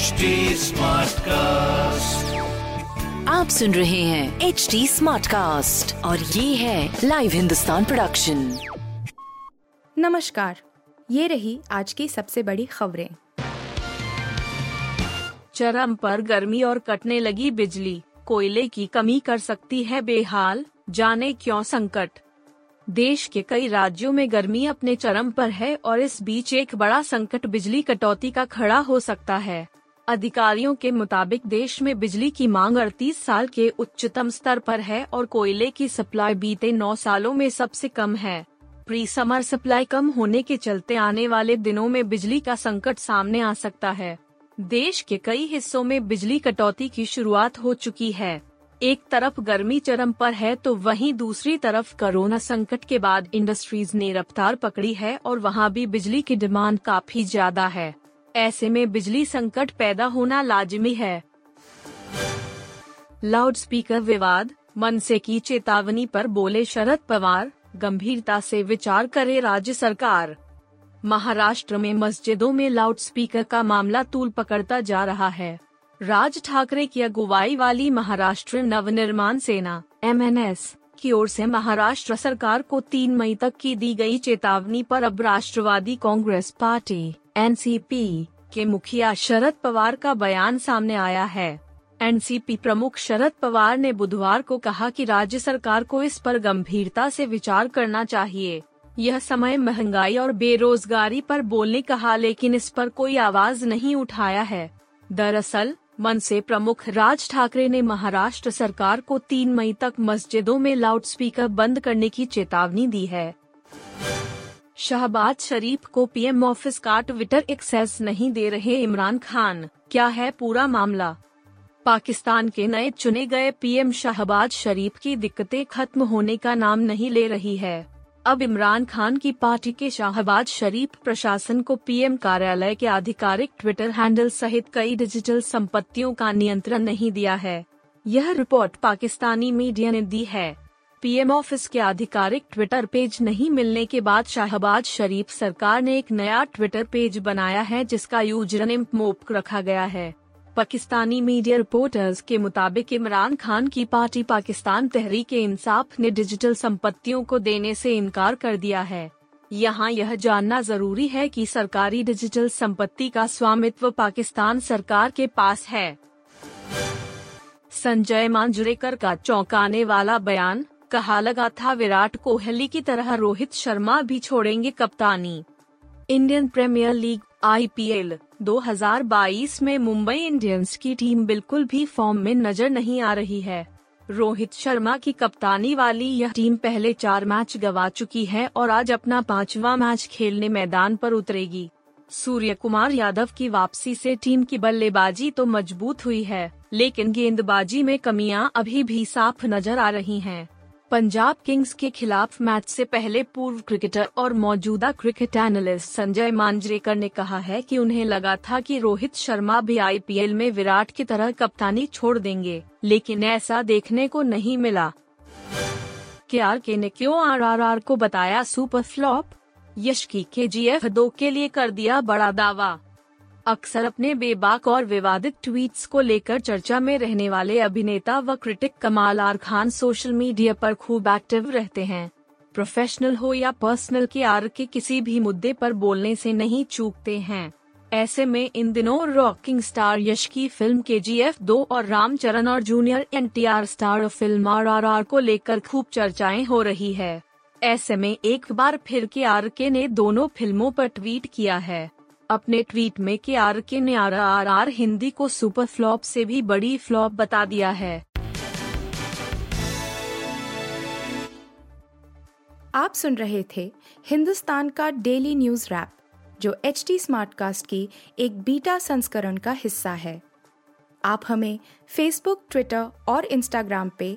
HD Smartcast. आप सुन रहे हैं एच डी स्मार्ट कास्ट और ये है लाइव हिंदुस्तान प्रोडक्शन नमस्कार ये रही आज की सबसे बड़ी खबरें। चरम पर गर्मी और कटने लगी बिजली। कोयले की कमी कर सकती है बेहाल जाने क्यों संकट? देश के कई राज्यों में गर्मी अपने चरम पर है और इस बीच एक बड़ा संकट बिजली कटौती का खड़ा हो सकता है। अधिकारियों के मुताबिक देश में बिजली की मांग 38 साल के उच्चतम स्तर पर है और कोयले की सप्लाई बीते 9 सालों में सबसे कम है। प्री समर सप्लाई कम होने के चलते आने वाले दिनों में बिजली का संकट सामने आ सकता है। देश के कई हिस्सों में बिजली कटौती की शुरुआत हो चुकी है। एक तरफ़ गर्मी चरम पर है तो वहीं दूसरी तरफ़ कोरोना संकट के बाद इंडस्ट्रीज़ ने रफ्तार पकड़ी है और वहाँ भी बिजली की डिमांड काफ़ी ज़्यादा है। ऐसे में बिजली संकट पैदा होना लाजमी है। लाउडस्पीकर विवाद मनसे की चेतावनी पर बोले शरद पवार, गंभीरता से विचार करे राज्य सरकार। महाराष्ट्र में मस्जिदों में लाउडस्पीकर का मामला तूल पकड़ता जा रहा है। राज ठाकरे की अगुवाई वाली महाराष्ट्र नवनिर्माण सेना, एमएनएस, की ओर से महाराष्ट्र सरकार को तीन मई तक की दी गई चेतावनी पर अब राष्ट्रवादी कांग्रेस पार्टी एनसीपी के मुखिया शरद पवार का बयान सामने आया है। एनसीपी प्रमुख शरद पवार ने बुधवार को कहा कि राज्य सरकार को इस पर गंभीरता से विचार करना चाहिए। यह समय महँगाई और बेरोजगारी पर बोलने कहा, लेकिन इस पर कोई आवाज़ नहीं उठाया है। दरअसल, मन से प्रमुख राज ठाकरे ने महाराष्ट्र सरकार को तीन मई तक मस्जिदों में लाउडस्पीकर बंद करने की चेतावनी दी है। शहबाज शरीफ को पीएम ऑफ़िस का ट्विटर एक्सेस नहीं दे रहे इमरान खान, क्या है पूरा मामला? पाकिस्तान के नए चुने गए पीएम शहबाज शरीफ की दिक्कतें खत्म होने का नाम नहीं ले रही है। अब इमरान खान की पार्टी के शाहबाज शरीफ प्रशासन को पीएम कार्यालय के आधिकारिक ट्विटर हैंडल सहित कई डिजिटल संपत्तियों का नियंत्रण नहीं दिया है। यह रिपोर्ट पाकिस्तानी मीडिया ने दी है। पीएम ऑफ़िस के आधिकारिक ट्विटर पेज नहीं मिलने के बाद शाहबाज शरीफ सरकार ने एक नया ट्विटर पेज बनाया है जिसका यूज़र नेम मोप रखा गया है। पाकिस्तानी मीडिया रिपोर्टर्स के मुताबिक इमरान खान की पार्टी पाकिस्तान तहरीक इंसाफ ने डिजिटल संपत्तियों को देने से इनकार कर दिया है। यहाँ यह जानना ज़रूरी है कि सरकारी डिजिटल संपत्ति का स्वामित्व पाकिस्तान सरकार के पास है। संजय मांजरेकर का चौंकाने वाला बयान। कहा लगा था, विराट कोहली की तरह रोहित शर्मा भी छोड़ेंगे कप्तानी। इंडियन प्रीमियर लीग, आईपीएल 2022 में मुंबई इंडियंस की टीम बिल्कुल भी फॉर्म में नज़र नहीं आ रही है। रोहित शर्मा की कप्तानी वाली यह टीम पहले चार मैच गवा चुकी है और आज अपना पांचवा मैच खेलने मैदान पर उतरेगी। सूर्य कुमार यादव की वापसी से टीम की बल्लेबाजी तो मज़बूत हुई है, लेकिन गेंदबाजी में कमियाँ अभी भी साफ़ नज़र आ रही हैं। पंजाब किंग्स के खिलाफ मैच से पहले पूर्व क्रिकेटर और मौजूदा क्रिकेट एनालिस्ट संजय मांजरेकर ने कहा है कि उन्हें लगा था कि रोहित शर्मा भी आईपीएल में विराट की तरह कप्तानी छोड़ देंगे, लेकिन ऐसा देखने को नहीं मिला। के आर के ने क्यों आरआरआर को बताया सुपर फ्लॉप? यश की के जी दो के लिए कर दिया बड़ा दावा। अक्सर अपने बेबाक और विवादित ट्वीट्स को लेकर चर्चा में रहने वाले अभिनेता व क्रिटिक कमाल आर खान सोशल मीडिया पर खूब एक्टिव रहते हैं। प्रोफेशनल हो या पर्सनल के आर के किसी भी मुद्दे पर बोलने से नहीं चूकते हैं। ऐसे में इन दिनों रॉकिंग स्टार यश की फ़िल्म के जी एफ़ दो और रामचरण और junior N T R star film R R R को लेकर खूब चर्चाएँ हो रही है। ऐसे में एक बार फिर के आर के ने दोनों फ़िल्मों पर ट्वीट किया है। अपने ट्वीट में के आर के ने आर आर आर हिंदी को सुपर फ्लॉप से भी बड़ी फ्लॉप बता दिया है। आप सुन रहे थे हिंदुस्तान का डेली न्यूज़ रैप, जो एच टी स्मार्टकास्ट की एक बीटा संस्करण का हिस्सा है। आप हमें फेसबुक ट्विटर और इंस्टाग्राम पे